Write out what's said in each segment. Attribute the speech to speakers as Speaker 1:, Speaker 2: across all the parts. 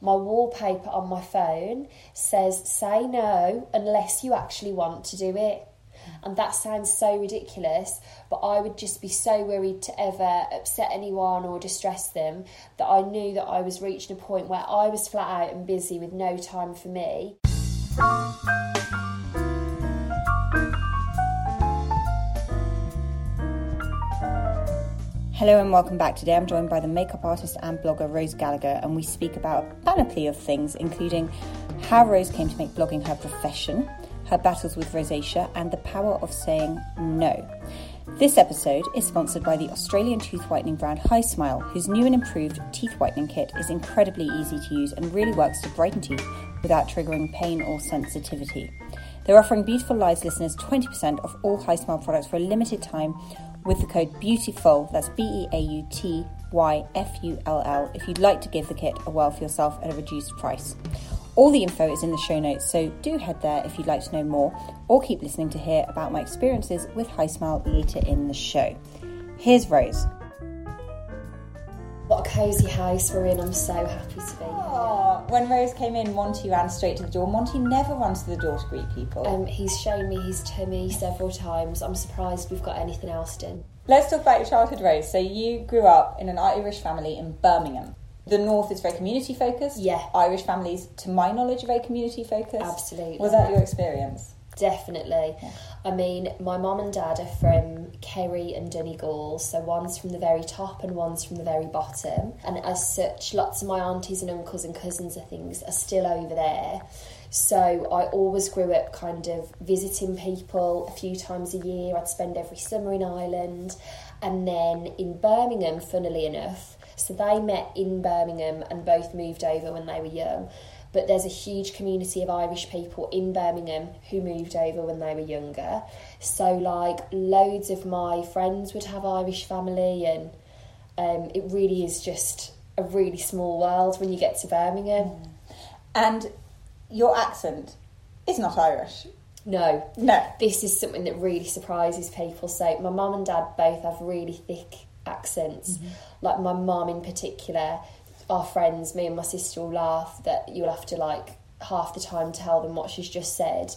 Speaker 1: My wallpaper on my phone says, say no unless you actually want to do it. And that sounds so ridiculous, but I would just be so worried to ever upset anyone or distress them that I knew that I was reaching a point where I was flat out and busy with no time for me.
Speaker 2: Hello and welcome back. Today I'm joined by the makeup artist and blogger Rose Gallagher, and we speak about a panoply of things, including how Rose came to make blogging her profession, her battles with rosacea, and the power of saying no. This episode is sponsored by the Australian tooth whitening brand Hismile, whose new and improved teeth whitening kit is incredibly easy to use and really works to brighten teeth without triggering pain or sensitivity. They're offering Beautiful Lives listeners 20% off all Hismile products for a limited time with the code BEAUTIFUL, that's B E A U T Y F U L L, if you'd like to give the kit a whirl for yourself at a reduced price. All the info is in the show notes, so do head there if you'd like to know more or keep listening to hear about my experiences with Hismile later in the show. Here's Rose.
Speaker 1: What a cosy house we're in. I'm so happy to be here.
Speaker 2: When Rose came in, Monty ran straight to the door. Monty never runs to the door to greet people.
Speaker 1: Um, he's shown me his tummy several times. I'm surprised we've got anything else done.
Speaker 2: Let's talk about your childhood, Rose. So you grew up in an Irish family in Birmingham. The North is very community focused.
Speaker 1: Yeah.
Speaker 2: Irish families, to my knowledge, are very community focused.
Speaker 1: Absolutely.
Speaker 2: Was that your experience?
Speaker 1: Definitely. I mean, my mum and dad are from Kerry and Donegal, so one's from the very top and one's from the very bottom. And as such, lots of my aunties and uncles and cousins and things are still over there. So I always grew up kind of visiting people a few times a year. I'd spend every summer in Ireland. And then in Birmingham, funnily enough, so they met in Birmingham and both moved over when they were young but there's a huge community of Irish people in Birmingham who moved over when they were younger. So, like, loads of my friends would have Irish family, and um, it really is just a really small world when you get to Birmingham.
Speaker 2: And your accent is not Irish.
Speaker 1: No,
Speaker 2: No.
Speaker 1: this is something that really surprises people. So, my mum and dad both have really thick accents. Like, my mum in particular, our friends, me and my sister will laugh that you'll have to, like, half the time tell them what she's just said.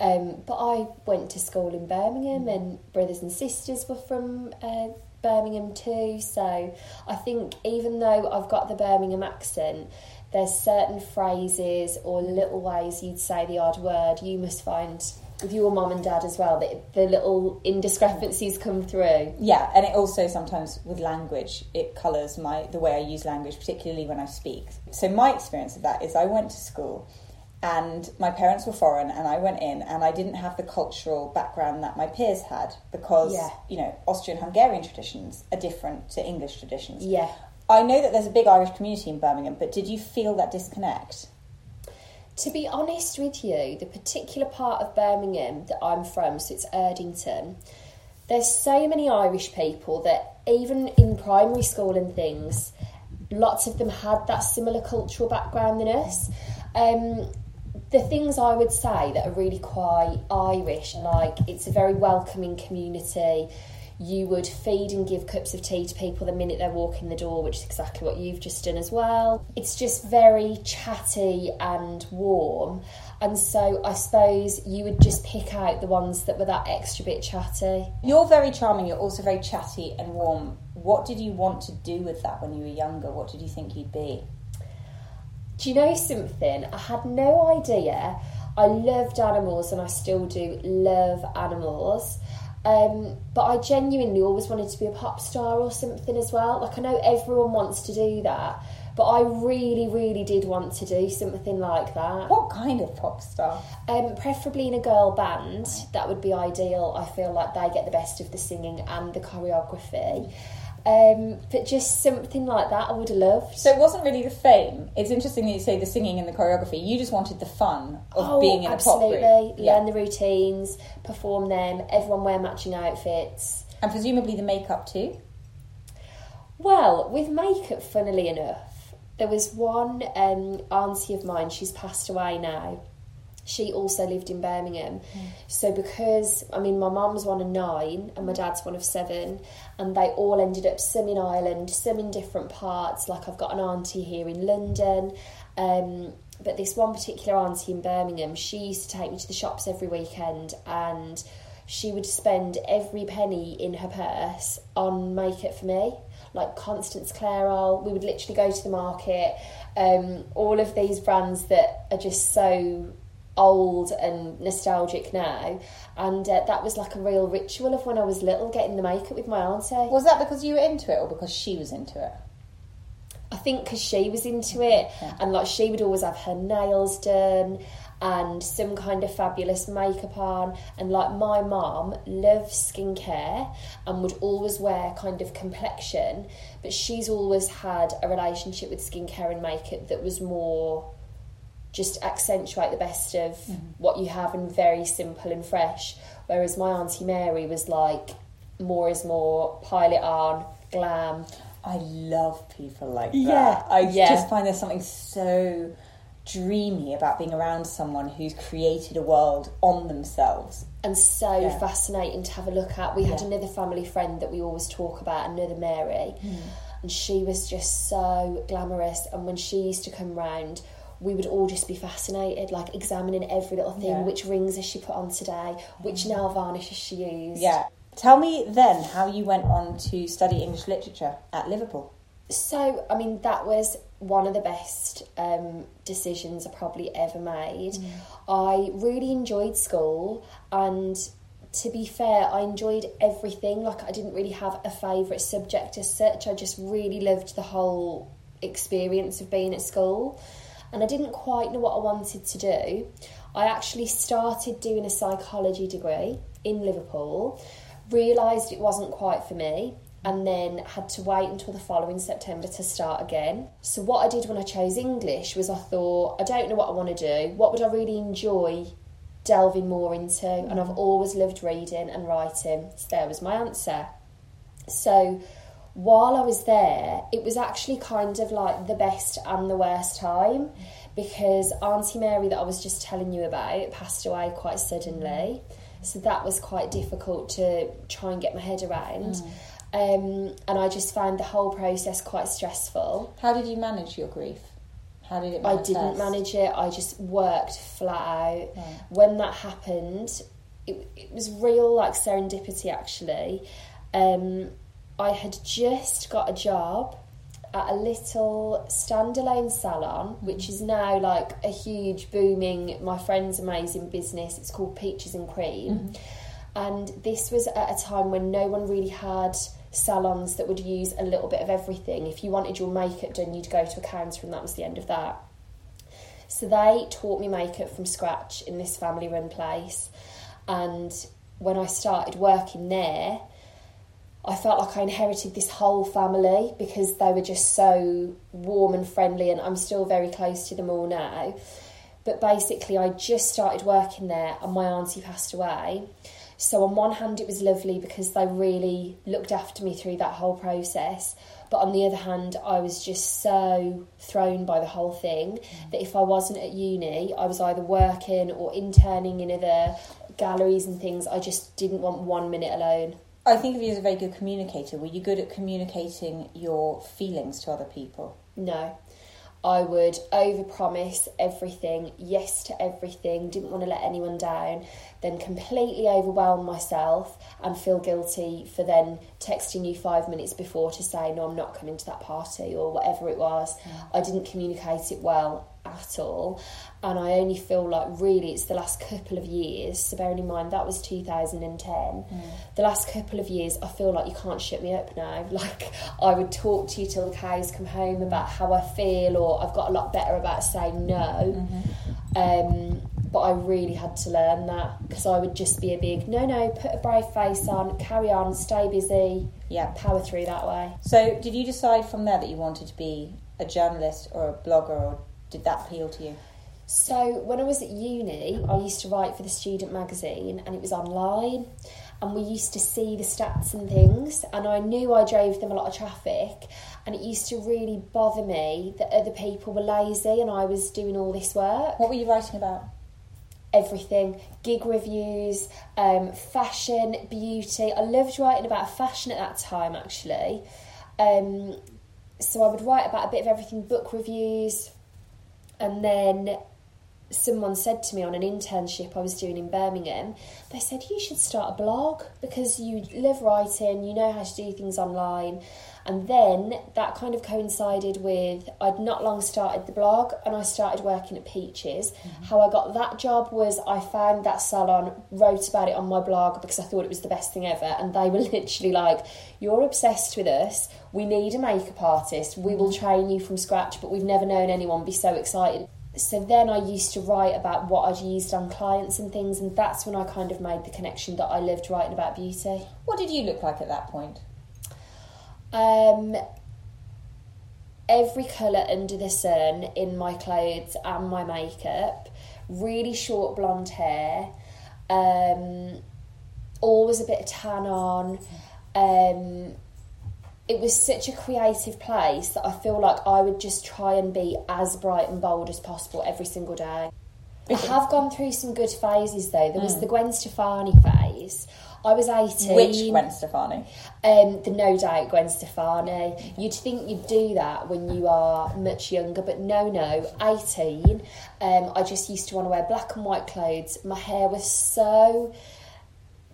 Speaker 1: Um, but I went to school in Birmingham, and brothers and sisters were from uh, Birmingham too. So, I think even though I've got the Birmingham accent, there's certain phrases or little ways you'd say the odd word you must find with your mum and dad as well that the little indiscrepancies come through.
Speaker 2: Yeah, and it also sometimes with language it colours my the way I use language, particularly when I speak. So my experience of that is I went to school and my parents were foreign and I went in and I didn't have the cultural background that my peers had because
Speaker 1: Yeah.
Speaker 2: you know Austrian Hungarian traditions are different to English traditions.
Speaker 1: Yeah.
Speaker 2: I know that there's a big Irish community in Birmingham, but did you feel that disconnect?
Speaker 1: To be honest with you, the particular part of Birmingham that I'm from, so it's Erdington, there's so many Irish people that even in primary school and things, lots of them had that similar cultural background than us. Um, the things I would say that are really quite Irish, like it's a very welcoming community. You would feed and give cups of tea to people the minute they walk in the door, which is exactly what you've just done as well. It's just very chatty and warm. And so I suppose you would just pick out the ones that were that extra bit chatty.
Speaker 2: You're very charming, you're also very chatty and warm. What did you want to do with that when you were younger? What did you think you'd be?
Speaker 1: Do you know something? I had no idea. I loved animals and I still do love animals. Um, but I genuinely always wanted to be a pop star or something as well. Like, I know everyone wants to do that, but I really, really did want to do something like that.
Speaker 2: What kind of pop star?
Speaker 1: Um, preferably in a girl band, that would be ideal. I feel like they get the best of the singing and the choreography. Um, but just something like that, I would have loved.
Speaker 2: So it wasn't really the fame. It's interesting that you say the singing and the choreography. You just wanted the fun of
Speaker 1: oh,
Speaker 2: being in a pop
Speaker 1: absolutely.
Speaker 2: group.
Speaker 1: Learn the routines, perform them. Everyone wear matching outfits.
Speaker 2: And presumably the makeup too.
Speaker 1: Well, with makeup, funnily enough, there was one um, auntie of mine. She's passed away now. She also lived in Birmingham. So because I mean, my mum's one of nine and my dad's one of seven, and they all ended up some in Ireland, some in different parts. Like I've got an auntie here in London. Um, but this one particular auntie in Birmingham, she used to take me to the shops every weekend and she would spend every penny in her purse on make makeup for me, like Constance Carroll. We would literally go to the market, um, all of these brands that are just so old and nostalgic now. And uh, that was like a real ritual of when I was little, getting the makeup with my auntie.
Speaker 2: Was that because you were into it or because she was into it?
Speaker 1: I think because she was into it,
Speaker 2: Yeah.
Speaker 1: and like she would always have her nails done and some kind of fabulous makeup on. And like my mom loves skincare and would always wear kind of complexion, but she's always had a relationship with skincare and makeup that was more just accentuate the best of mm-hmm. what you have and very simple and fresh. Whereas my auntie Mary was like more is more, pile it on, glam.
Speaker 2: I love people like that.
Speaker 1: Yeah,
Speaker 2: I
Speaker 1: yeah.
Speaker 2: just find there's something so dreamy about being around someone who's created a world on themselves.
Speaker 1: and so
Speaker 2: Yeah.
Speaker 1: fascinating to have a look at. We had
Speaker 2: Yeah.
Speaker 1: another family friend that we always talk about, another Mary, mm-hmm. and she was just so glamorous. And when she used to come round, we would all just be fascinated, like examining every little thing.
Speaker 2: Yeah.
Speaker 1: Which rings has she put on today? Which nail varnish has she used?
Speaker 2: Yeah. Tell me then how you went on to study English literature at Liverpool.
Speaker 1: So, I mean, that was one of the best um, decisions I probably ever made. I really enjoyed school, and to be fair, I enjoyed everything. Like, I didn't really have a favourite subject as such. I just really loved the whole experience of being at school, and I didn't quite know what I wanted to do. I actually started doing a psychology degree in Liverpool, realised it wasn't quite for me, and then had to wait until the following September to start again. So, what I did when I chose English was I thought, I don't know what I want to do. What would I really enjoy delving more into? And I've mm. always loved reading and writing. So, there was my answer. So, while I was there, it was actually kind of like the best and the worst time because Auntie Mary, that I was just telling you about, passed away quite suddenly. So that was quite difficult to try and get my head around. Um, and I just found the whole process quite stressful.
Speaker 2: How did you manage your grief? How did it
Speaker 1: I didn't manage it. I just worked flat out.
Speaker 2: Right.
Speaker 1: When that happened, it, it was real like serendipity actually. Um, I had just got a job at a little standalone salon, which is now like a huge booming, my friend's amazing business. It's called Peaches and Cream. Mm-hmm. And this was at a time when no one really had salons that would use a little bit of everything. If you wanted your makeup done, you'd go to a counter, and that was the end of that. So they taught me makeup from scratch in this family run place. And when I started working there, I felt like I inherited this whole family because they were just so warm and friendly, and I'm still very close to them all now. But basically, I just started working there, and my auntie passed away. So, on one hand, it was lovely because they really looked after me through that whole process. But on the other hand, I was just so thrown by the whole thing that if I wasn't at uni, I was either working or interning in other galleries and things. I just didn't want one minute alone.
Speaker 2: I think of you as a very good communicator. Were you good at communicating your feelings to other people?
Speaker 1: No. I would overpromise everything, yes to everything, didn't want to let anyone down, then completely overwhelm myself and feel guilty for then texting you five minutes before to say, no, I'm not coming to that party or whatever it was. Mm. I didn't communicate it well at all. And I only feel like really it's the last couple of years, so bearing in mind that was 2010, the last couple of years, I feel like you can't shut me up now. Like I would talk to you till the cows come home about how I feel, or I've got a lot better about saying no. Um, but I really had to learn that because I would just be a big no, no, put a brave face on, carry on, stay busy,
Speaker 2: Yeah.
Speaker 1: power through that way.
Speaker 2: So, did you decide from there that you wanted to be a journalist or a blogger, or did that appeal to you?
Speaker 1: So when I was at uni, I used to write for the student magazine, and it was online, and we used to see the stats and things, and I knew I drove them a lot of traffic, and it used to really bother me that other people were lazy and I was doing all this work.
Speaker 2: What were you writing about?
Speaker 1: Everything, gig reviews, um, fashion, beauty. I loved writing about fashion at that time, actually. Um, so I would write about a bit of everything, book reviews, And then someone said to me on an internship I was doing in Birmingham, they said, You should start a blog because you love writing, you know how to do things online. And then that kind of coincided with I'd not long started the blog and I started working at Peaches. Mm-hmm. How I got that job was I found that salon, wrote about it on my blog because I thought it was the best thing ever. And they were literally like, You're obsessed with us. We need a makeup artist. We will mm-hmm. train you from scratch, but we've never known anyone be so excited so then I used to write about what I'd used on clients and things, and that's when I kind of made the connection that I lived writing about beauty.
Speaker 2: What did you look like at that point?
Speaker 1: Um, every colour under the sun in my clothes and my makeup, really short blonde hair, um, always a bit of tan on. Um, it was such a creative place that I feel like I would just try and be as bright and bold as possible every single day. I have gone through some good phases though. There was mm. the Gwen Stefani phase. I was 18.
Speaker 2: Which Gwen Stefani?
Speaker 1: Um, the No Doubt Gwen Stefani. You'd think you'd do that when you are much younger, but no, no. 18. Um, I just used to want to wear black and white clothes. My hair was so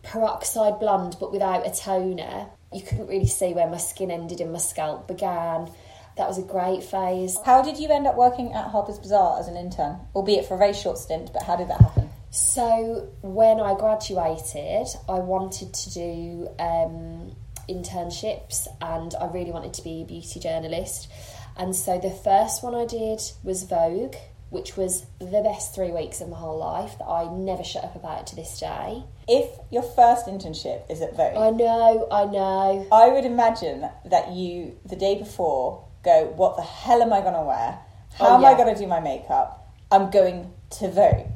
Speaker 1: peroxide blonde, but without a toner you couldn't really see where my skin ended and my scalp began. That was a great phase.
Speaker 2: How did you end up working at Harper's Bazaar as an intern? Albeit for a very short stint, but how did that happen?
Speaker 1: So, when I graduated, I wanted to do um, internships and I really wanted to be a beauty journalist. And so, the first one I did was Vogue, which was the best three weeks of my whole life that I never shut up about to this day.
Speaker 2: If your first internship is at Vogue,
Speaker 1: I know, I know.
Speaker 2: I would imagine that you, the day before, go, What the hell am I going to wear? How oh, am I going to do my makeup? I'm going to Vogue.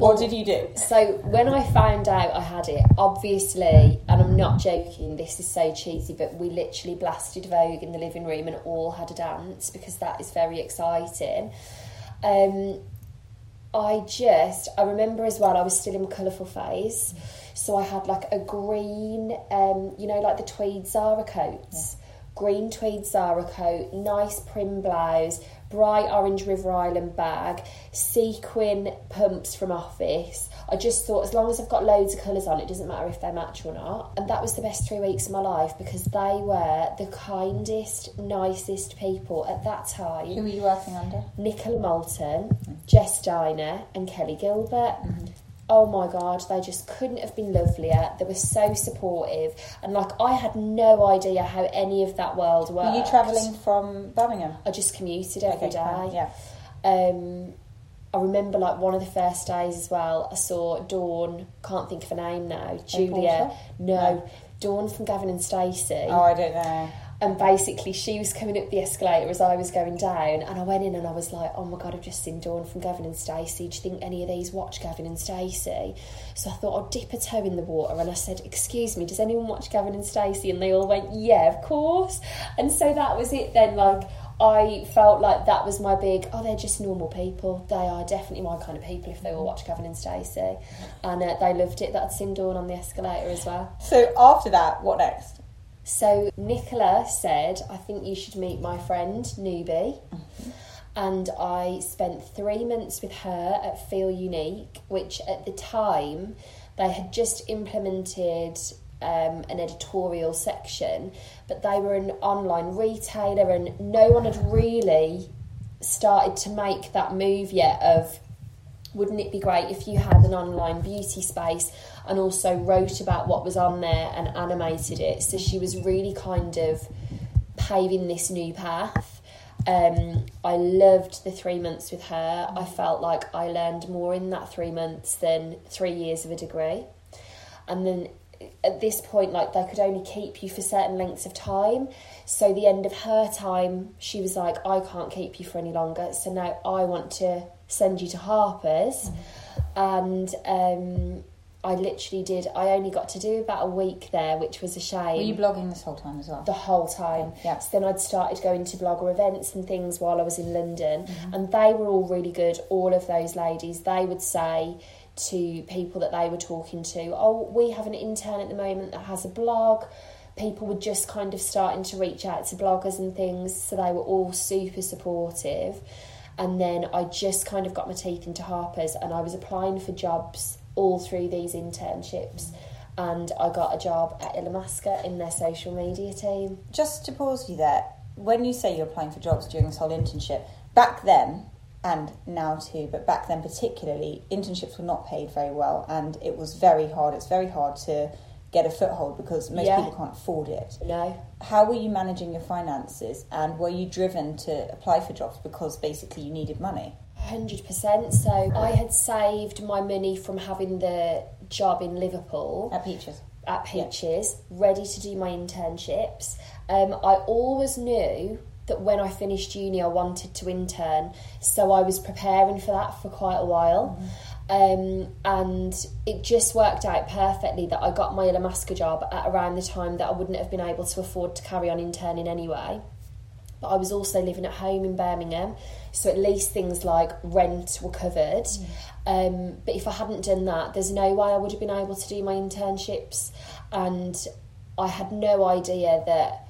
Speaker 2: What did you do?
Speaker 1: So when I found out I had it, obviously, and I'm not joking, this is so cheesy, but we literally blasted Vogue in the living room and all had a dance because that is very exciting. Um, I just, I remember as well, I was still in colourful phase. So I had like a green, um, you know, like the tweed Zara coats. Yeah. Green tweed Zara coat, nice prim blouse, bright orange River Island bag, sequin pumps from Office. I just thought as long as I've got loads of colours on, it doesn't matter if they match or not. And that was the best three weeks of my life because they were the kindest, nicest people at that time.
Speaker 2: Who were you working under?
Speaker 1: Nicola Moulton, mm-hmm. Jess Diner, and Kelly Gilbert. Mm-hmm oh my god, they just couldn't have been lovelier. They were so supportive, and like I had no idea how any of that world worked.
Speaker 2: Were you travelling from Birmingham?
Speaker 1: I just commuted every okay, day. Yeah. Um, I remember like one of the first days as well. I saw Dawn. Can't think of a name now. Julia. No, no, Dawn from Gavin and Stacey.
Speaker 2: Oh, I don't know
Speaker 1: and basically she was coming up the escalator as I was going down and I went in and I was like oh my god I've just seen Dawn from Gavin and Stacey. Do you think any of these watch Gavin and Stacey? So I thought I'd dip a toe in the water and I said excuse me does anyone watch Gavin and Stacey? And they all went yeah of course. And so that was it then like I felt like that was my big oh they're just normal people. They are definitely my kind of people if they all watch Gavin and Stacey. And uh, they loved it that I'd seen Dawn on the escalator as well.
Speaker 2: So after that what next
Speaker 1: so Nicola said, I think you should meet my friend Newby. Mm-hmm. And I spent three months with her at Feelunique, which at the time they had just implemented um, an editorial section, but they were an online retailer and no one had really started to make that move yet of wouldn't it be great if you had an online beauty space and also wrote about what was on there and animated it? So she was really kind of paving this new path. Um, I loved the three months with her. I felt like I learned more in that three months than three years of a degree. And then at this point, like they could only keep you for certain lengths of time. So the end of her time, she was like, I can't keep you for any longer. So now I want to send you to Harper's. And um, I literally did. I only got to do about a week there, which was a shame.
Speaker 2: Were you blogging this whole time as well?
Speaker 1: The whole time.
Speaker 2: Yeah.
Speaker 1: So then I'd started going to blogger events and things while I was in London, mm-hmm. and they were all really good. All of those ladies, they would say to people that they were talking to, "Oh, we have an intern at the moment that has a blog." People were just kind of starting to reach out to bloggers and things, so they were all super supportive. And then I just kind of got my teeth into Harper's, and I was applying for jobs all through these internships. And I got a job at Illamasqua in their social media team.
Speaker 2: Just to pause you there, when you say you're applying for jobs during this whole internship, back then and now too, but back then particularly, internships were not paid very well, and it was very hard. It's very hard to get a foothold because most
Speaker 1: Yeah.
Speaker 2: people can't afford it.
Speaker 1: No,
Speaker 2: How were you managing your finances, and were you driven to apply for jobs because basically you needed money?
Speaker 1: Hundred percent. So I had saved my money from having the job in Liverpool
Speaker 2: At Peaches.
Speaker 1: at Peaches, ready to do my internships. Um, I always knew that when I finished uni, I wanted to intern, so I was preparing for that for quite a while. Um, and it just worked out perfectly that I got my Illamasqua job at around the time that I wouldn't have been able to afford to carry on interning anyway. But I was also living at home in Birmingham, so at least things like rent were covered. Um, but if I hadn't done that, there's no way I would have been able to do my internships, and I had no idea that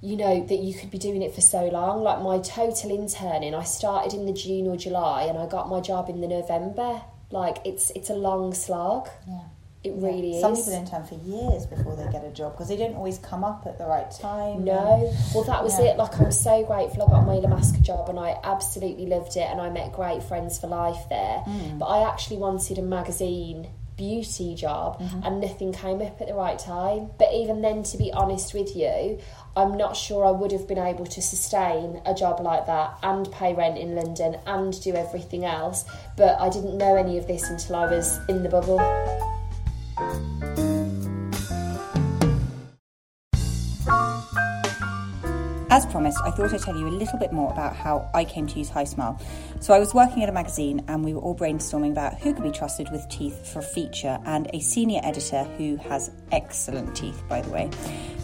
Speaker 1: you know that you could be doing it for so long. Like my total interning, I started in the June or July, and I got my job in the November. Like it's it's a long slog.
Speaker 2: Yeah.
Speaker 1: It really is.
Speaker 2: Some
Speaker 1: is.
Speaker 2: people intern for years before they get a job because they don't always come up at the right time.
Speaker 1: No, well, that was
Speaker 2: Yeah.
Speaker 1: it. Like, I'm so grateful I got my Illamasqua job and I absolutely loved it, and I met great friends for life there.
Speaker 2: Mm.
Speaker 1: But I actually wanted a magazine beauty job,
Speaker 2: Mm-hmm.
Speaker 1: and nothing came up at the right time. But even then, to be honest with you, I'm not sure I would have been able to sustain a job like that and pay rent in London and do everything else. But I didn't know any of this until I was in the bubble.
Speaker 2: Promised, I thought I'd tell you a little bit more about how I came to use Hismile. So, I was working at a magazine and we were all brainstorming about who could be trusted with teeth for a feature, and a senior editor who has excellent teeth, by the way,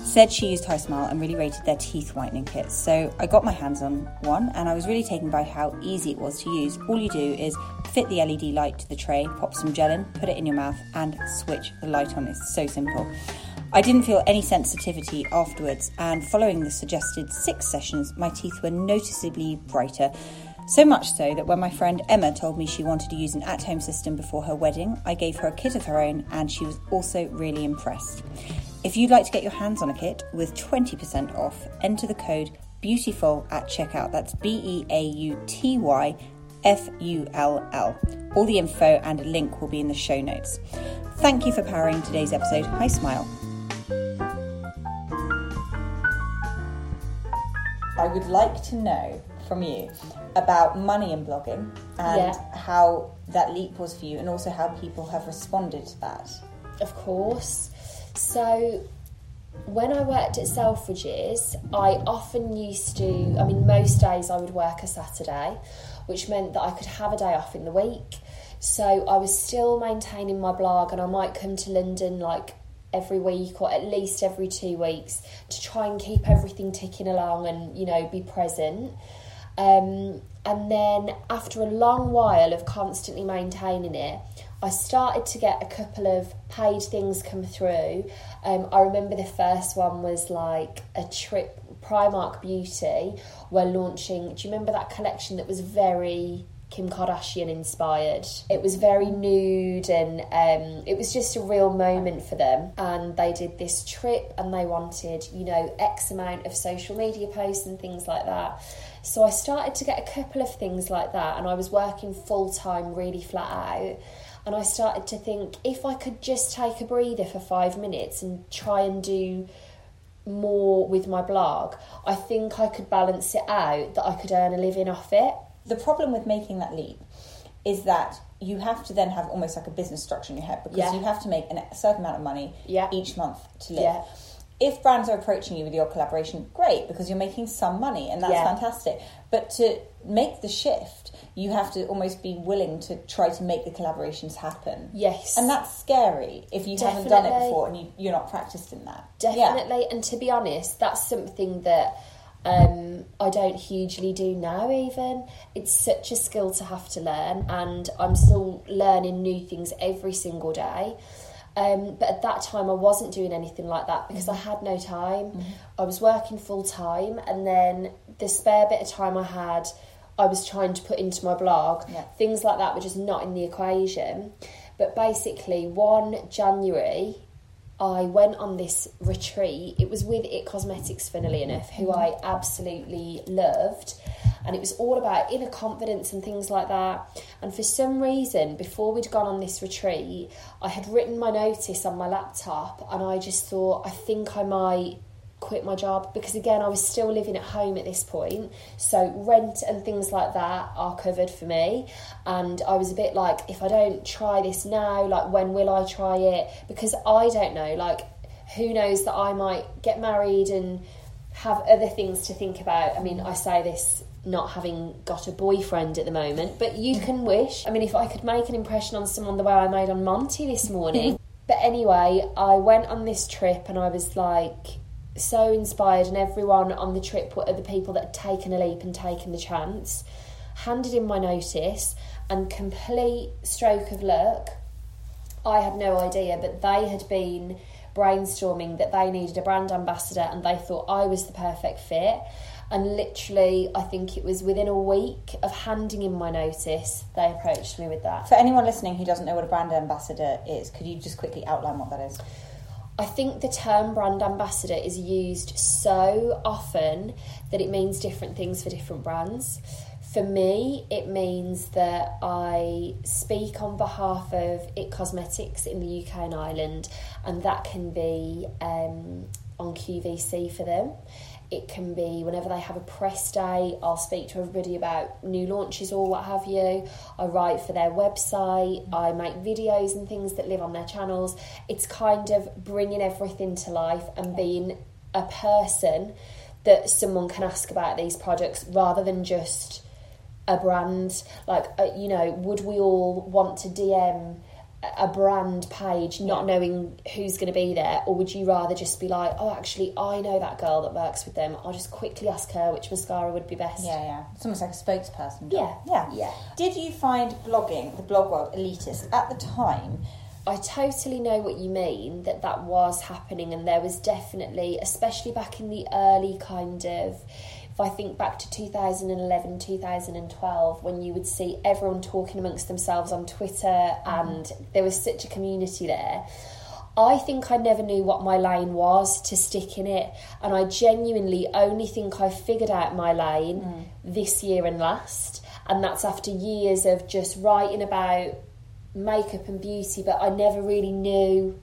Speaker 2: said she used Hismile and really rated their teeth whitening kits. So, I got my hands on one and I was really taken by how easy it was to use. All you do is fit the LED light to the tray, pop some gel in, put it in your mouth, and switch the light on. It's so simple. I didn't feel any sensitivity afterwards, and following the suggested six sessions, my teeth were noticeably brighter. So much so that when my friend Emma told me she wanted to use an at home system before her wedding, I gave her a kit of her own, and she was also really impressed. If you'd like to get your hands on a kit with 20% off, enter the code BEAUTIFUL at checkout. That's B E A U T Y F U L L. All the info and a link will be in the show notes. Thank you for powering today's episode. Hi, Smile. I would like to know from you about money in blogging and
Speaker 1: Yeah.
Speaker 2: how that leap was for you, and also how people have responded to that.
Speaker 1: Of course. So, when I worked at Selfridges, I often used to, I mean, most days I would work a Saturday, which meant that I could have a day off in the week. So, I was still maintaining my blog, and I might come to London like every week or at least every two weeks to try and keep everything ticking along and, you know, be present. Um, and then after a long while of constantly maintaining it, I started to get a couple of paid things come through. Um, I remember the first one was like a trip. Primark Beauty were launching. Do you remember that collection that was very Kim Kardashian inspired? It was very nude and um, it was just a real moment for them. And they did this trip and they wanted, you know, X amount of social media posts and things like that. So I started to get a couple of things like that, and I was working full time, really flat out. And I started to think if I could just take a breather for five minutes and try and do more with my blog, I think I could balance it out that I could earn a living off it.
Speaker 2: The problem with making that leap is that you have to then have almost like a business structure in your head because
Speaker 1: Yeah.
Speaker 2: you have to make an- a certain amount of money
Speaker 1: Yeah.
Speaker 2: each month to live.
Speaker 1: Yeah.
Speaker 2: If brands are approaching you with your collaboration, great because you're making some money and that's fantastic. But to make the shift, you have to almost be willing to try to make the collaborations happen.
Speaker 1: Yes.
Speaker 2: And that's scary if you haven't done it before and you, you're not practiced in that.
Speaker 1: Definitely, and to be honest, that's something that um, I don't hugely do now. Even it's such a skill to have to learn, and I'm still learning new things every single day. Um, but at that time, I wasn't doing anything like that because I had no time. I was working full time, and then the spare bit of time I had, I was trying to put into my blog.
Speaker 2: Yeah.
Speaker 1: Things like that were just not in the equation. But basically, one January, I went on this retreat. It was with It Cosmetics, funnily enough, who I absolutely loved. And it was all about inner confidence and things like that. And for some reason, before we'd gone on this retreat, I had written my notice on my laptop and I just thought, I think I might quit my job because again I was still living at home at this point. So rent and things like that are covered for me. And I was a bit like if I don't try this now like when will I try it? Because I don't know like who knows that I might get married and have other things to think about. I mean I say this not having got a boyfriend at the moment but you can wish. I mean if I could make an impression on someone the way I made on Monty this morning. Mm-hmm. But anyway I went on this trip and I was like so inspired, and everyone on the trip were the people that had taken a leap and taken the chance. Handed in my notice, and complete stroke of luck, I had no idea, but they had been brainstorming that they needed a brand ambassador, and they thought I was the perfect fit. And literally, I think it was within a week of handing in my notice, they approached me with that.
Speaker 2: For anyone listening who doesn't know what a brand ambassador is, could you just quickly outline what that is?
Speaker 1: I think the term brand ambassador is used so often that it means different things for different brands. For me, it means that I speak on behalf of It Cosmetics in the UK and Ireland, and that can be um, on QVC for them. It can be whenever they have a press day, I'll speak to everybody about new launches or what have you. I write for their website, I make videos and things that live on their channels. It's kind of bringing everything to life and being a person that someone can ask about these products rather than just a brand. Like, uh, you know, would we all want to DM a brand page not knowing who's going to be there or would you rather just be like oh actually i know that girl that works with them i'll just quickly ask her which mascara would be best
Speaker 2: Yeah, yeah. It's almost like a spokesperson.
Speaker 1: Yeah,
Speaker 2: Yeah.
Speaker 1: yeah.
Speaker 2: Did you find blogging, the blog world, elitist at the time?
Speaker 1: I totally know what you mean that that was happening, and there was definitely, especially back in the early kind of, if I think back to 2011, 2012, when you would see everyone talking amongst themselves on Twitter, mm-hmm. and there was such a community there. I think I never knew what my lane was to stick in it, and I genuinely only think I figured out my lane mm. this year and last, and that's after years of just writing about makeup and beauty, but I never really knew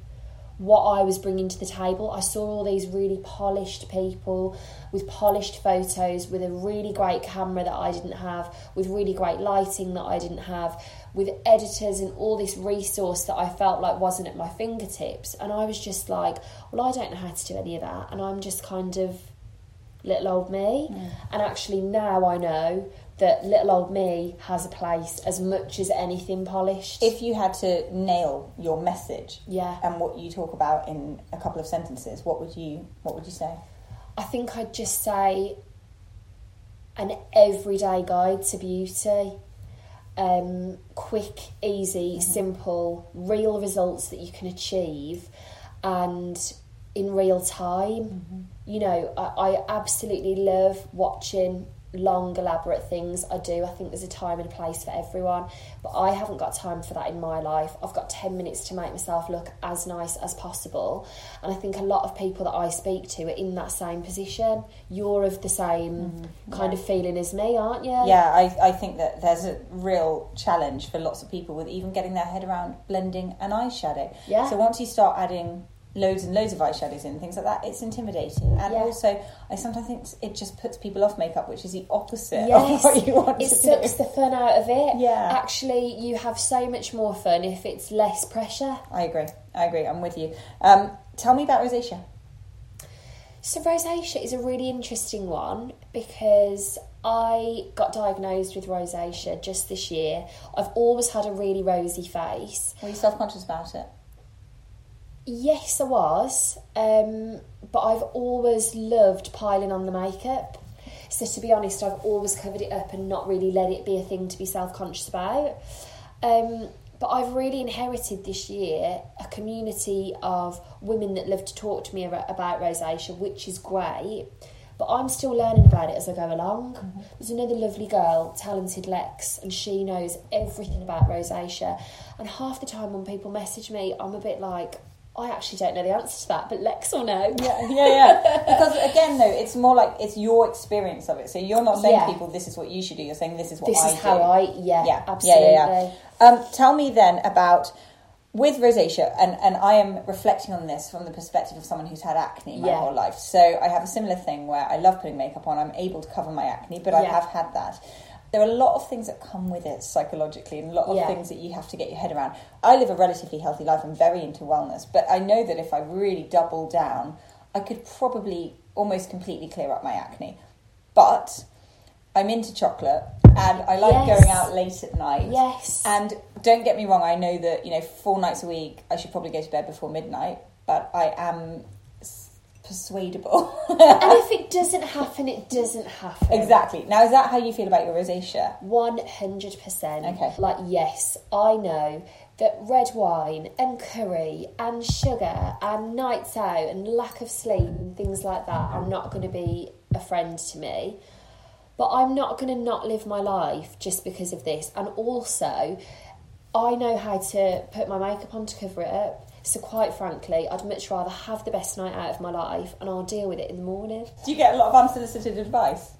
Speaker 1: what I was bringing to the table. I saw all these really polished people with polished photos, with a really great camera that I didn't have, with really great lighting that I didn't have, with editors and all this resource that I felt like wasn't at my fingertips. And I was just like, well, I don't know how to do any of that. And I'm just kind of little old me. And actually, now I know that little old me has a place as much as anything polished.
Speaker 2: If you had to nail your message
Speaker 1: yeah.
Speaker 2: and what you talk about in a couple of sentences, what would you what would you say?
Speaker 1: I think I'd just say an everyday guide to beauty. Um, quick, easy, simple, real results that you can achieve and in real time. You know, I, I absolutely love watching long, elaborate things. I do. I think there's a time and a place for everyone, but I haven't got time for that in my life. I've got 10 minutes to make myself look as nice as possible. And I think a lot of people that I speak to are in that same position. You're of the same mm-hmm. kind of feeling as me, aren't you?
Speaker 2: Yeah, I, I think that there's a real challenge for lots of people with even getting their head around blending an eyeshadow.
Speaker 1: Yeah.
Speaker 2: So once you start adding loads and loads of eyeshadows in things like that, it's intimidating. And
Speaker 1: Yeah.
Speaker 2: also, I sometimes think it just puts people off makeup, which is the opposite
Speaker 1: Yes,
Speaker 2: of what you want
Speaker 1: it
Speaker 2: to
Speaker 1: sucks the fun out of it.
Speaker 2: Yeah.
Speaker 1: Actually, you have so much more fun if it's less pressure.
Speaker 2: I agree. I agree. I'm with you. Um, tell me about rosacea.
Speaker 1: So, rosacea is a really interesting one because I got diagnosed with rosacea just this year. I've always had a really rosy face.
Speaker 2: Were you self conscious about it?
Speaker 1: Yes, I was, um, but I've always loved piling on the makeup. So, to be honest, I've always covered it up and not really let it be a thing to be self conscious about. Um, but I've really inherited this year a community of women that love to talk to me about rosacea, which is great. but I'm still learning about it as I go along. There's another lovely girl, talented Lex, and she knows everything about rosacea. And half the time when people message me, I'm a bit like, I actually don't know the answer to that, but Lex will know.
Speaker 2: Yeah, yeah, yeah. Because again, though, it's more like it's your experience of it. So you're not saying
Speaker 1: Yeah.
Speaker 2: to people, "This is what you should do." You're saying, "This is what
Speaker 1: This
Speaker 2: I
Speaker 1: is
Speaker 2: do."
Speaker 1: how I, yeah,
Speaker 2: yeah,
Speaker 1: absolutely.
Speaker 2: yeah, yeah, yeah. Um, tell me then about with rosacea, and and I am reflecting on this from the perspective of someone who's had acne my whole life. So I have a similar thing where I love putting makeup on. I'm able to cover my acne, but I have had that. There are a lot of things that come with it psychologically, and a lot of
Speaker 1: Yeah.
Speaker 2: things that you have to get your head around. I live a relatively healthy life. I'm very into wellness, but I know that if I really double down, I could probably almost completely clear up my acne. But I'm into chocolate and I like
Speaker 1: Yes.
Speaker 2: going out late at night.
Speaker 1: Yes.
Speaker 2: And don't get me wrong, I know that, you know, four nights a week I should probably go to bed before midnight, but I am persuadable.
Speaker 1: and if it doesn't happen, it doesn't happen.
Speaker 2: exactly. Now, is that how you feel about your rosacea?
Speaker 1: One hundred percent.
Speaker 2: Okay.
Speaker 1: Like yes, I know that red wine and curry and sugar and nights out and lack of sleep and things like that are not going to be a friend to me. But I'm not going to not live my life just because of this. And also, I know how to put my makeup on to cover it up. So quite frankly, I'd much rather have the best night out of my life and I'll deal with it in the morning.
Speaker 2: Do you get a lot of unsolicited advice?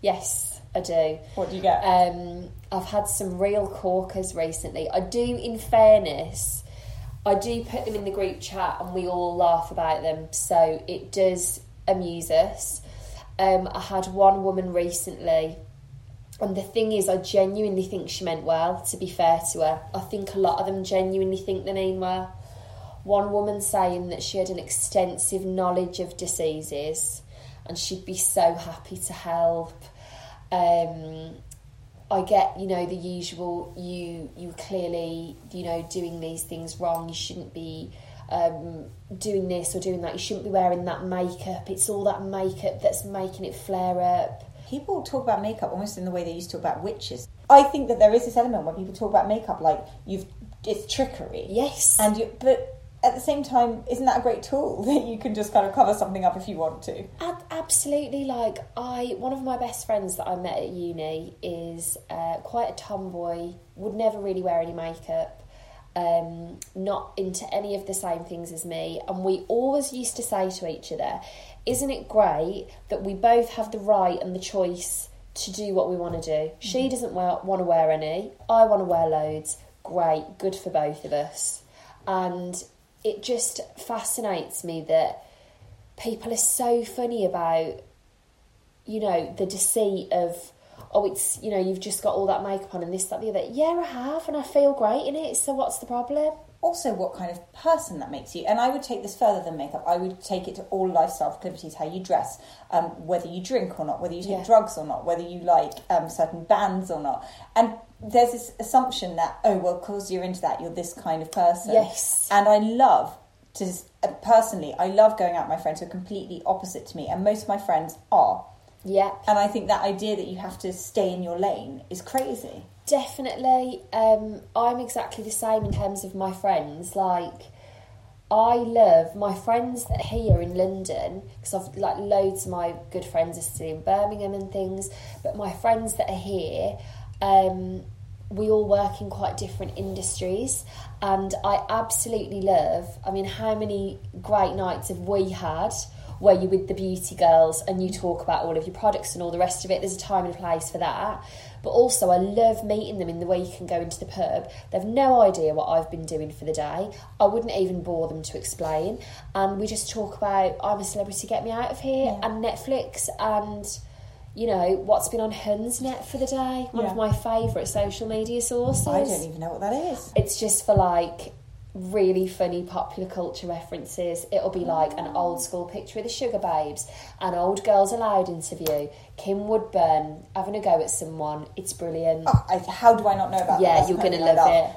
Speaker 1: Yes, I do.
Speaker 2: What do you get?
Speaker 1: Um, I've had some real corkers recently. I do, in fairness, I do put them in the group chat and we all laugh about them, so it does amuse us. Um, I had one woman recently, and the thing is, I genuinely think she meant well, to be fair to her. I think a lot of them genuinely think they mean well. One woman saying that she had an extensive knowledge of diseases and she'd be so happy to help. Um, I get, you know, the usual. You you clearly, you know, doing these things wrong. You shouldn't be um, doing this or doing that. You shouldn't be wearing that makeup. It's all that makeup that's making it flare up.
Speaker 2: People talk about makeup almost in the way they used to talk about witches. I think that there is this element where people talk about makeup like you've it's trickery.
Speaker 1: Yes,
Speaker 2: And you, but at the same time, isn't that a great tool that you can just kind of cover something up if you want to?
Speaker 1: Ab- absolutely. Like I, one of my best friends that I met at uni is uh, quite a tomboy. Would never really wear any makeup. Um, not into any of the same things as me, and we always used to say to each other, "Isn't it great that we both have the right and the choice to do what we want to do?" She doesn't wear, want to wear any. I want to wear loads. Great, good for both of us, and it just fascinates me that people are so funny about you know the deceit of oh it's you know you've just got all that makeup on and this that the other. Yeah i have and i feel great in it so what's the problem
Speaker 2: Also, what kind of person that makes you. And I would take this further than makeup. I would take it to all lifestyle proclivities how you dress, um, whether you drink or not, whether you take
Speaker 1: Yeah.
Speaker 2: drugs or not, whether you like um, certain bands or not. And there's this assumption that, oh, well, because you're into that, you're this kind of person.
Speaker 1: Yes.
Speaker 2: And I love to, uh, personally, I love going out with my friends who are completely opposite to me. And most of my friends are.
Speaker 1: yeah
Speaker 2: And I think that idea that you have to stay in your lane is crazy.
Speaker 1: Definitely um, i'm exactly the same in terms of my friends. Like i love my friends that are here in london because i've like loads of my good friends are still in birmingham and things but my friends that are here um, we all work in quite different industries and I absolutely love I mean how many great nights have we had where you're with the beauty girls and you talk about all of your products and all the rest of it? There's a time and a place for that but also I love meeting them in the way you can go into the pub they've no idea what I've been doing for the day I wouldn't even bore them to explain and we just talk about I'm a celebrity get me out of here
Speaker 2: Yeah.
Speaker 1: and Netflix and you know, what's been on Hunsnet for the day, one
Speaker 2: Yeah.
Speaker 1: of my favourite social media sources.
Speaker 2: I don't even know what that is.
Speaker 1: It's just for like really funny popular culture references. It'll be like an old school picture of the Sugababes, an old Girls Aloud interview, Kim Woodburn having a go at someone. It's brilliant.
Speaker 2: Oh, I, how do I not know about that?
Speaker 1: yeah, you're
Speaker 2: thing I
Speaker 1: love it.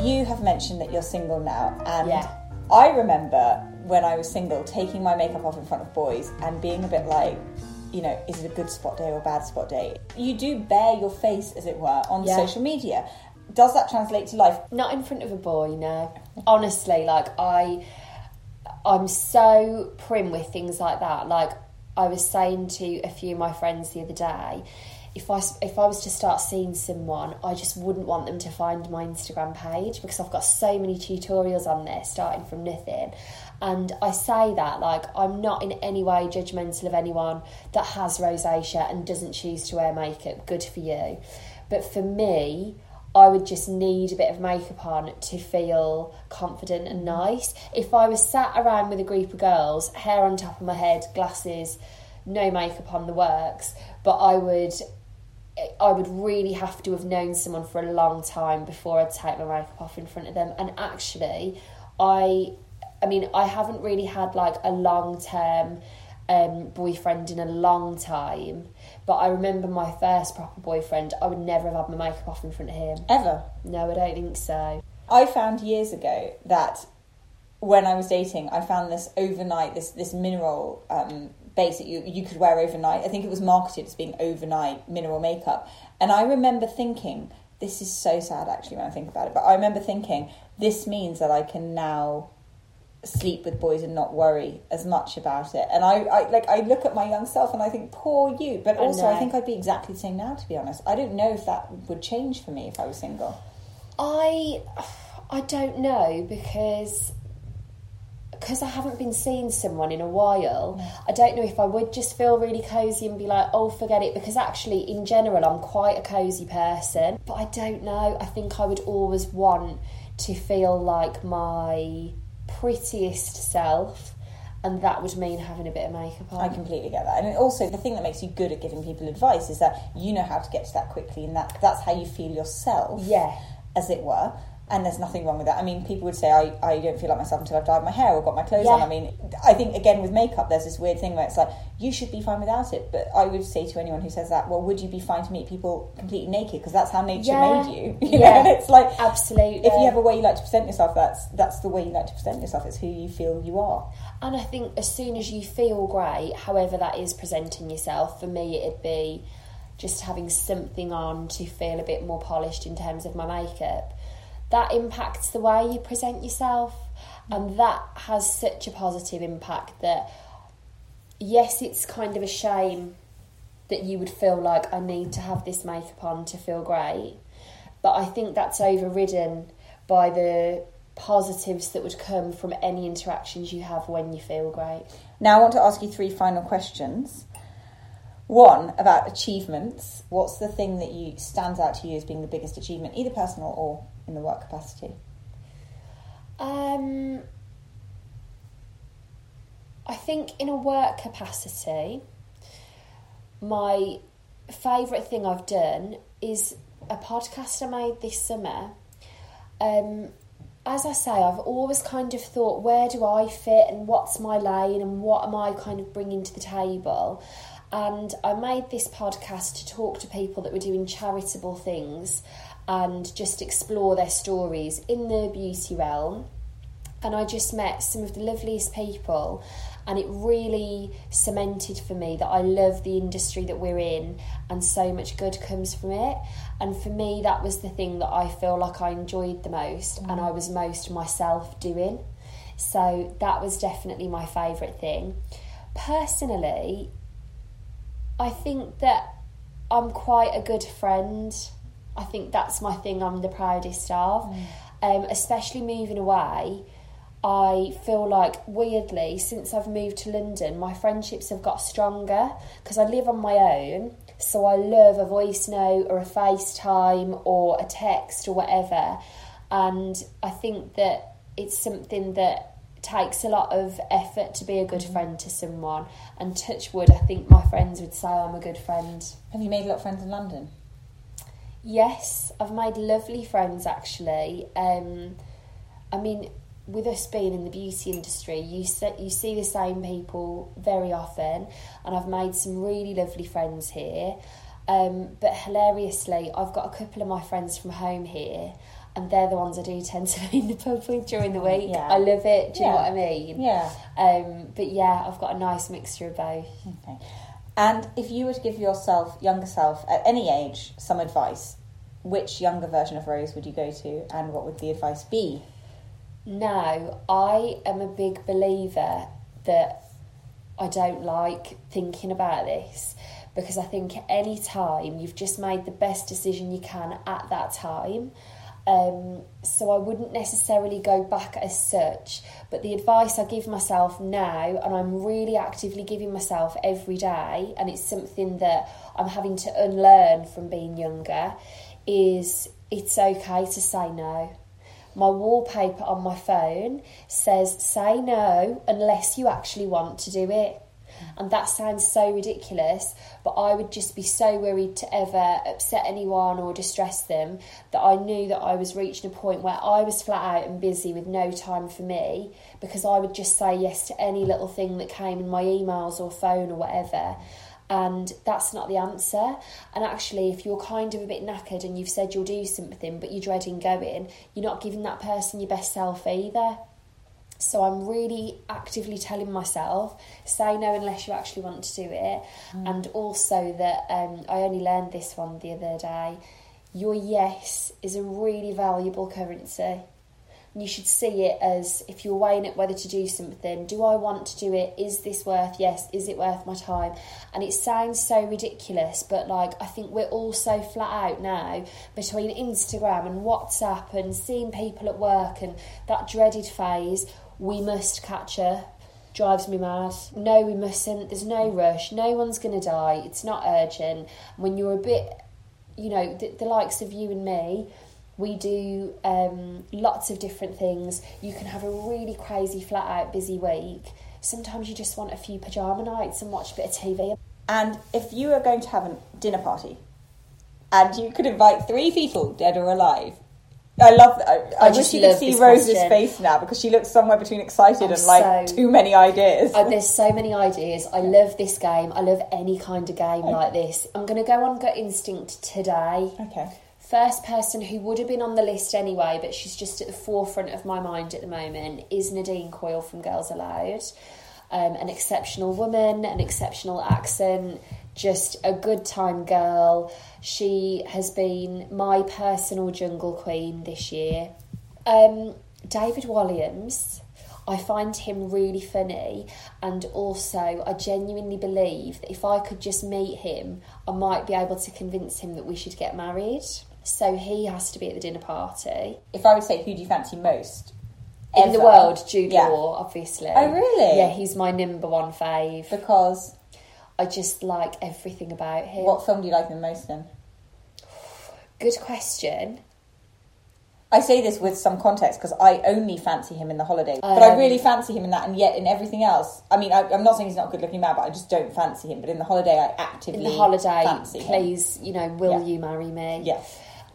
Speaker 2: You have mentioned that you're single now, and
Speaker 1: Yeah.
Speaker 2: I remember when I was single taking my makeup off in front of boys and being a bit like, you know, is it a good spot day or a bad spot day? You do bare your face, as it were, on
Speaker 1: Yeah.
Speaker 2: social media. does that translate to life?
Speaker 1: Not in front of a boy, no. Honestly, like I, I'm so prim with things like that. Like I was saying to a few of my friends the other day, if I if I was to start seeing someone, I just wouldn't want them to find my Instagram page because I've got so many tutorials on there, starting from nothing. And I say that like I'm not in any way judgmental of anyone that has rosacea and doesn't choose to wear makeup. Good for you. But for me, I would just need a bit of makeup on to feel confident and nice. If I was sat around with a group of girls, hair on top of my head, glasses, no makeup on the works, but I would I would really have to have known someone for a long time before I'd take my makeup off in front of them. And actually, I I mean, I haven't really had like a long term um, boyfriend in a long time. But I remember my first proper boyfriend, I would never have had my makeup off in front of him.
Speaker 2: Ever?
Speaker 1: No, I don't think so.
Speaker 2: I found years ago that when I was dating, I found this overnight, this this mineral um, base that you you could wear overnight. I think it was marketed as being overnight mineral makeup, and I remember thinking, this is so sad actually when I think about it. But I remember thinking, this means that I can now sleep with boys and not worry as much about it. And I, I like I look at my young self and I think, poor you. But also I, I, think I'd be exactly the same now to be honest. I don't know if that would change for me if I was single.
Speaker 1: I I don't know because because I haven't been seeing someone in a while, mm. I don't know if I would just feel really cozy and be like, oh, forget it. Because actually, in general, I'm quite a cozy person. But I don't know. I think I would always want to feel like my prettiest self and that would mean having a bit of makeup on.
Speaker 2: I completely get that. And also the thing that makes you good at giving people advice is that you know how to get to that quickly and that that's how you feel yourself.
Speaker 1: Yeah.
Speaker 2: As it were and there's nothing wrong with that. I mean, people would say I, I don't feel like myself until I've dyed my hair or got my clothes yeah. on. I mean, I think again with makeup, there's this weird thing where it's like you should be fine without it. But I would say to anyone who says that, well, would you be fine to meet people completely naked because that's how nature yeah. made you? you
Speaker 1: yeah,
Speaker 2: know? it's like
Speaker 1: absolutely.
Speaker 2: If you have a way you like to present yourself, that's that's the way you like to present yourself. It's who you feel you are.
Speaker 1: And I think as soon as you feel great, however that is presenting yourself, for me it'd be just having something on to feel a bit more polished in terms of my makeup that impacts the way you present yourself and that has such a positive impact that yes it's kind of a shame that you would feel like I need to have this makeup on to feel great but I think that's overridden by the positives that would come from any interactions you have when you feel great.
Speaker 2: Now I want to ask you three final questions. One about achievements. What's the thing that you stands out to you as being the biggest achievement, either personal or in the work capacity?
Speaker 1: Um, I think in a work capacity, my favourite thing I've done is a podcast I made this summer. Um, as I say, I've always kind of thought, where do I fit and what's my lane and what am I kind of bringing to the table? And I made this podcast to talk to people that were doing charitable things and just explore their stories in the beauty realm. And I just met some of the loveliest people, and it really cemented for me that I love the industry that we're in, and so much good comes from it. And for me, that was the thing that I feel like I enjoyed the most, mm. and I was most myself doing. So that was definitely my favourite thing. Personally, I think that I'm quite a good friend I think that's my thing I'm the proudest of. Mm. Um, especially moving away, I feel like weirdly, since I've moved to London, my friendships have got stronger because I live on my own. So I love a voice note or a FaceTime or a text or whatever. And I think that it's something that takes a lot of effort to be a good mm. friend to someone. And touch wood, I think my friends would say I'm a good friend.
Speaker 2: Have you made a lot of friends in London?
Speaker 1: Yes, I've made lovely friends actually. Um, I mean, with us being in the beauty industry, you see, you see the same people very often, and I've made some really lovely friends here. Um, but hilariously, I've got a couple of my friends from home here, and they're the ones I do tend to be in the pub with during the week. Yeah. I love it. Do you yeah. know what I mean?
Speaker 2: Yeah.
Speaker 1: Um, but yeah, I've got a nice mixture of both.
Speaker 2: Okay. And if you were to give yourself, younger self, at any age, some advice, which younger version of Rose would you go to, and what would the advice be?
Speaker 1: No, I am a big believer that I don't like thinking about this because I think any time you've just made the best decision you can at that time. Um, so I wouldn't necessarily go back as such, but the advice I give myself now, and I'm really actively giving myself every day, and it's something that I'm having to unlearn from being younger, is it's okay to say no. My wallpaper on my phone says, say no unless you actually want to do it. And that sounds so ridiculous, but I would just be so worried to ever upset anyone or distress them that I knew that I was reaching a point where I was flat out and busy with no time for me because I would just say yes to any little thing that came in my emails or phone or whatever and that's not the answer. And actually, if you're kind of a bit knackered and you've said you'll do something but you're dreading going, you're not giving that person your best self either. So I'm really actively telling myself, say no unless you actually want to do it. Mm. And also that um, I only learned this one the other day. Your yes is a really valuable currency you should see it as if you're weighing it whether to do something do i want to do it is this worth yes is it worth my time and it sounds so ridiculous but like i think we're all so flat out now between instagram and whatsapp and seeing people at work and that dreaded phase we must catch up drives me mad. No, we mustn't. There's no rush. No one's going to die. It's not urgent. When you're a bit, you know, the, the likes of you and me, we do um, lots of different things. You can have a really crazy, flat out, busy week. Sometimes you just want a few pajama nights and watch a bit of TV.
Speaker 2: And if you are going to have a dinner party and you could invite three people, dead or alive, I love that. I, I, I wish you could see Rose's question. face now because she looks somewhere between excited I'm and like so, too many ideas.
Speaker 1: Oh, there's so many ideas. I love this game. I love any kind of game okay. like this. I'm going to go on gut instinct today.
Speaker 2: Okay
Speaker 1: first person who would have been on the list anyway, but she's just at the forefront of my mind at the moment, is Nadine Coyle from Girls Aloud. Um, an exceptional woman, an exceptional accent, just a good time girl. She has been my personal jungle queen this year. Um, David Walliams. I find him really funny, and also I genuinely believe that if I could just meet him, I might be able to convince him that we should get married. So he has to be at the dinner party.
Speaker 2: If I would say, who do you fancy most?
Speaker 1: In ever? the world, Jude yeah. Law, obviously.
Speaker 2: Oh, really?
Speaker 1: Yeah, he's my number one fave.
Speaker 2: Because?
Speaker 1: I just like everything about him.
Speaker 2: What film do you like the most then?
Speaker 1: Good question.
Speaker 2: I say this with some context because I only fancy him in the holiday, um, but I really um, fancy him in that, and yet in everything else, I mean, I, am not saying he's not a good-looking man, but I just don't fancy him. But in the holiday, I actively
Speaker 1: in the holiday, please, him. you know, will yeah. you marry me?
Speaker 2: Yeah.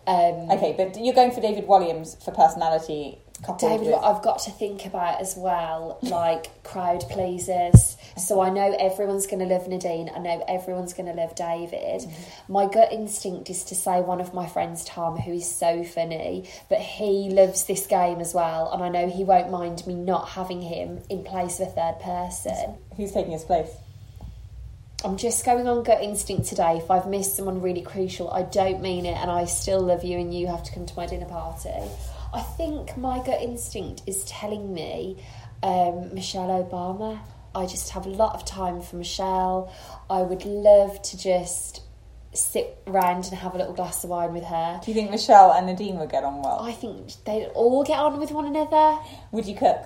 Speaker 2: Um, okay, but you're going for David Walliams for personality.
Speaker 1: David, with... I've got to think about as well, like crowd pleasers. So I know everyone's going to love Nadine. I know everyone's going to love David. Mm-hmm. My gut instinct is to say one of my friends, Tom, who is so funny, but he loves this game as well, and I know he won't mind me not having him in place of a third person.
Speaker 2: Who's taking his place?
Speaker 1: I'm just going on gut instinct today. If I've missed someone really crucial, I don't mean it, and I still love you, and you have to come to my dinner party. I think my gut instinct is telling me um, Michelle Obama. I just have a lot of time for Michelle. I would love to just sit around and have a little glass of wine with her.
Speaker 2: Do you think Michelle and Nadine would get on well?
Speaker 1: I think they'd all get on with one another.
Speaker 2: Would you cook?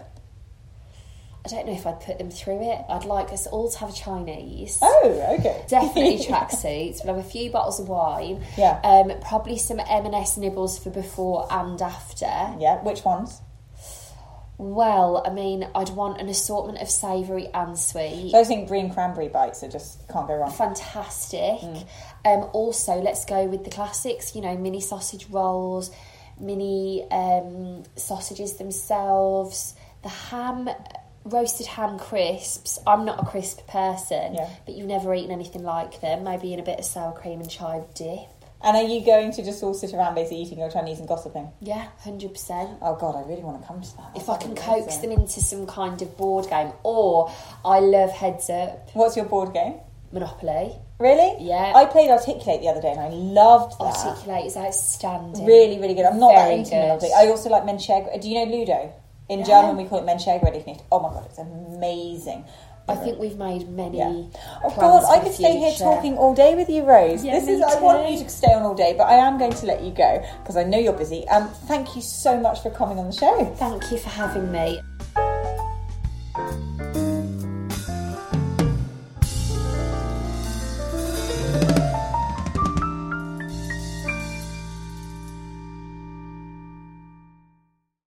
Speaker 1: I don't know if I'd put them through it. I'd like us all to have a Chinese.
Speaker 2: Oh, okay.
Speaker 1: Definitely tracksuits. We'll have a few bottles of wine.
Speaker 2: Yeah.
Speaker 1: Um, probably some M&S nibbles for before and after.
Speaker 2: Yeah. Which ones?
Speaker 1: Well, I mean, I'd want an assortment of savoury and sweet.
Speaker 2: Those think green cranberry bites are just can't go wrong.
Speaker 1: Fantastic. Mm. Um, also, let's go with the classics. You know, mini sausage rolls, mini um, sausages themselves, the ham roasted ham crisps. I'm not a crisp person,
Speaker 2: yeah.
Speaker 1: but you've never eaten anything like them. Maybe in a bit of sour cream and chive dip.
Speaker 2: And are you going to just all sit around basically eating your Chinese and gossiping?
Speaker 1: Yeah, hundred percent.
Speaker 2: Oh god, I really want to come to that.
Speaker 1: if I can coax them into some kind of board game, or I love Heads Up.
Speaker 2: What's your board game?
Speaker 1: Monopoly.
Speaker 2: Really?
Speaker 1: Yeah.
Speaker 2: I played Articulate the other day and I loved that.
Speaker 1: Articulate is outstanding.
Speaker 2: Really, really good. I'm not that into. Monopoly. I also like Menscheg. Do you know Ludo? In
Speaker 1: Yeah.
Speaker 2: German, we call it Menscheg Oh my god, it's amazing.
Speaker 1: I think we've made many.
Speaker 2: Yeah. Oh
Speaker 1: plans
Speaker 2: God, I could stay here talking all day with you, Rose.
Speaker 1: Yeah,
Speaker 2: this is. I want you to stay on all day, but I am going to let you go because I know you're busy. Um, thank you so much for coming on the show.
Speaker 1: Thank you for having me.